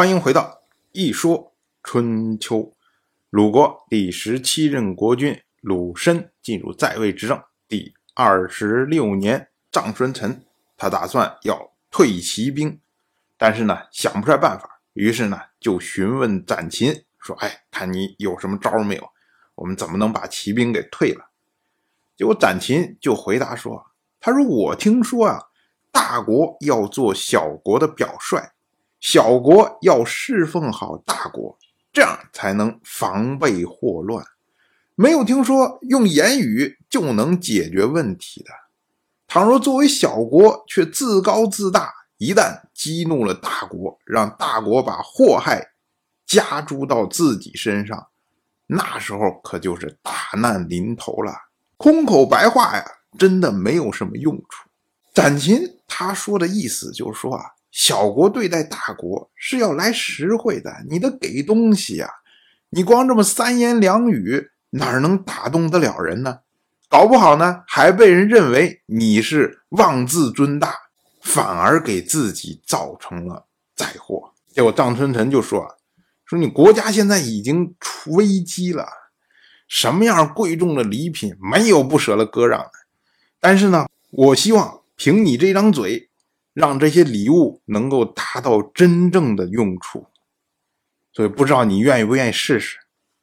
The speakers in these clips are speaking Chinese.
欢迎回到《一说春秋》。鲁国第十七任国君鲁申进入在位执政第二十六年，张孙臣他打算要退骑兵，但是呢想不出来办法，于是呢就询问展禽说：“哎，看你有什么招没有？我们怎么能把骑兵给退了？”结果展禽就回答说：“他说我听说啊，大国要做小国的表率。”小国要侍奉好大国，这样才能防备祸乱。没有听说用言语就能解决问题的。倘若作为小国却自高自大，一旦激怒了大国，让大国把祸害加诸到自己身上，那时候可就是大难临头了。空口白话呀，真的没有什么用处。展禽他说的意思就是说啊。小国对待大国是要来实惠的，你得给东西呀！你光这么三言两语，哪能打动得了人呢？搞不好呢，还被人认为你是妄自尊大，反而给自己造成了灾祸。结果张春臣就说：“说你国家现在已经出危机了，什么样贵重的礼品没有不舍得割让的？但是呢，我希望凭你这张嘴。”让这些礼物能够达到真正的用处，所以不知道你愿意不愿意试试。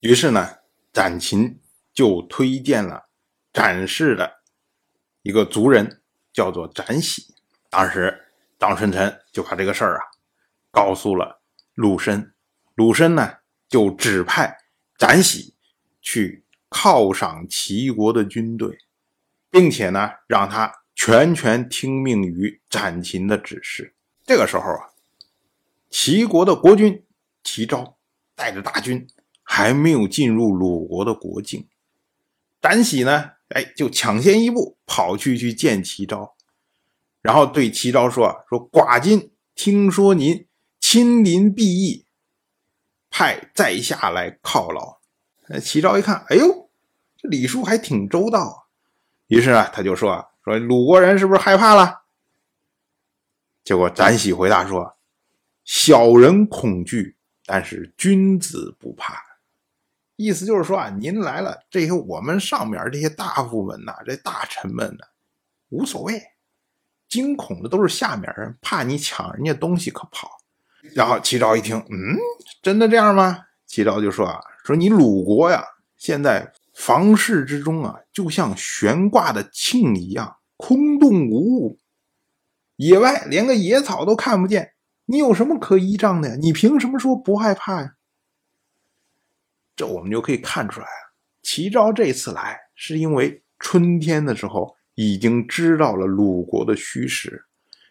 于是呢，展禽就推荐了展示的一个族人，叫做展喜。当时张春臣就把这个事儿啊告诉了鲁申，鲁申呢就指派展喜去犒赏齐国的军队，并且呢让他。全权听命于展禽的指示。这个时候啊，齐国的国君齐昭带着大军还没有进入鲁国的国境。展喜呢，哎，就抢先一步跑去去见齐昭，然后对齐昭说：“说寡君听说您亲临敝邑，派在下来犒劳。”齐昭一看，哎呦，这礼数还挺周到啊。于是啊，他就说啊。说鲁国人是不是害怕了？结果展喜回答说：“小人恐惧，但是君子不怕。”意思就是说啊，您来了，这些我们上面这些大夫们呐，这大臣们呢，无所谓，惊恐的都是下面人，怕你抢人家东西可跑。然后齐昭一听，嗯，真的这样吗？齐昭就说啊，说你鲁国呀，现在。房室之中啊，就像悬挂的磬一样空洞无物，野外连个野草都看不见，你有什么可依仗的呀？你凭什么说不害怕呀？这我们就可以看出来啊，齐昭这次来是因为春天的时候已经知道了鲁国的虚实。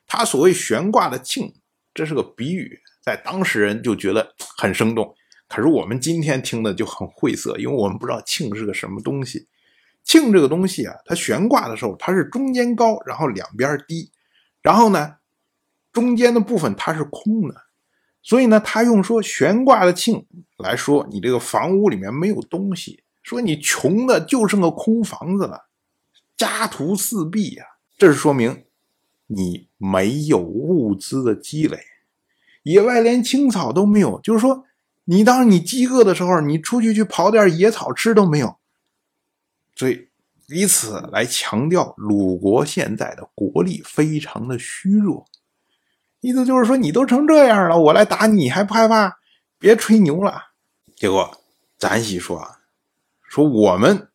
他所谓悬挂的磬，这是个比喻，在当时人就觉得很生动。可是我们今天听的就很晦涩，因为我们不知道磬是个什么东西。磬这个东西啊，它悬挂的时候，它是中间高，然后两边低，然后呢，中间的部分它是空的。所以呢，他用说悬挂的磬来说，你这个房屋里面没有东西，说你穷的就剩个空房子了，家徒四壁呀。这是说明你没有物资的积累，野外连青草都没有，就是说。你当你饥饿的时候，你出去去刨点野草吃都没有，所以以此来强调鲁国现在的国力非常的虚弱。意思就是说，你都成这样了，我来打你还不害怕？别吹牛了。结果展喜说啊，说我们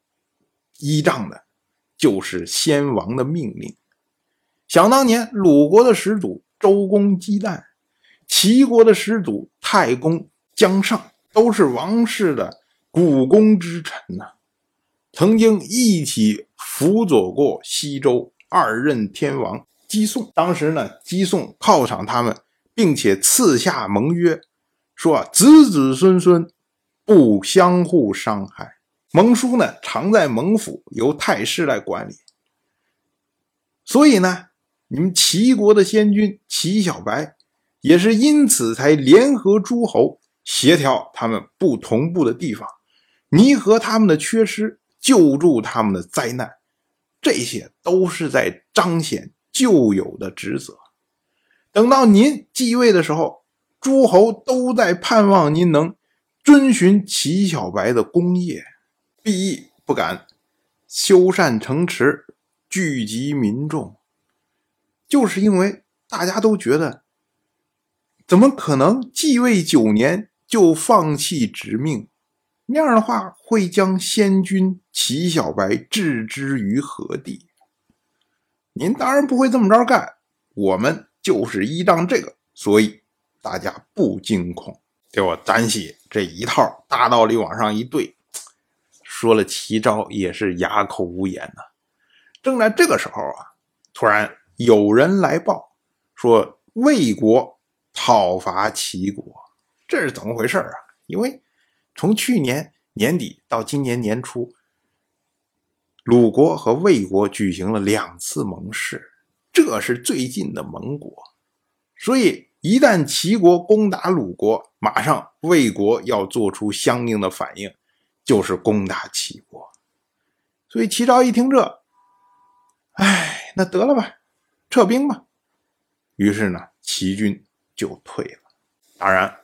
依仗的就是先王的命令。想当年，鲁国的始祖周公姬旦，齐国的始祖太公。姜尚都是王室的股肱之臣呐，曾经一起辅佐过西周二任天王姬宋。当时呢，姬宋犒赏他们，并且赐下盟约，说啊子子孙孙不相互伤害。盟书呢，常在盟府，由太师来管理。所以呢，你们齐国的先君齐小白，也是因此才联合诸侯。协调他们不同步的地方，弥合他们的缺失，救助他们的灾难，这些都是在彰显旧有的职责。等到您继位的时候，诸侯都在盼望您能遵循齐小白的功业，毕义不敢修缮城池，聚集民众，就是因为大家都觉得，怎么可能继位九年就放弃执命？那样的话，会将先君齐小白置之于何地？您当然不会这么着干，我们就是依仗这个，所以。大家不惊恐，给我单写这一套大道理往上一对，说了奇招也是哑口无言呐。正在这个时候啊，突然有人来报说魏国讨伐齐国，这是怎么回事啊？因为从去年年底到今年年初，鲁国和魏国举行了两次盟誓，这是最近的盟国，所以。一旦齐国攻打鲁国，马上魏国要做出相应的反应，就是攻打齐国。所以齐昭一听这，哎，那得了吧，撤兵吧。于是呢，齐军就退了。当然，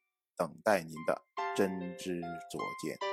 等待您的真知灼见。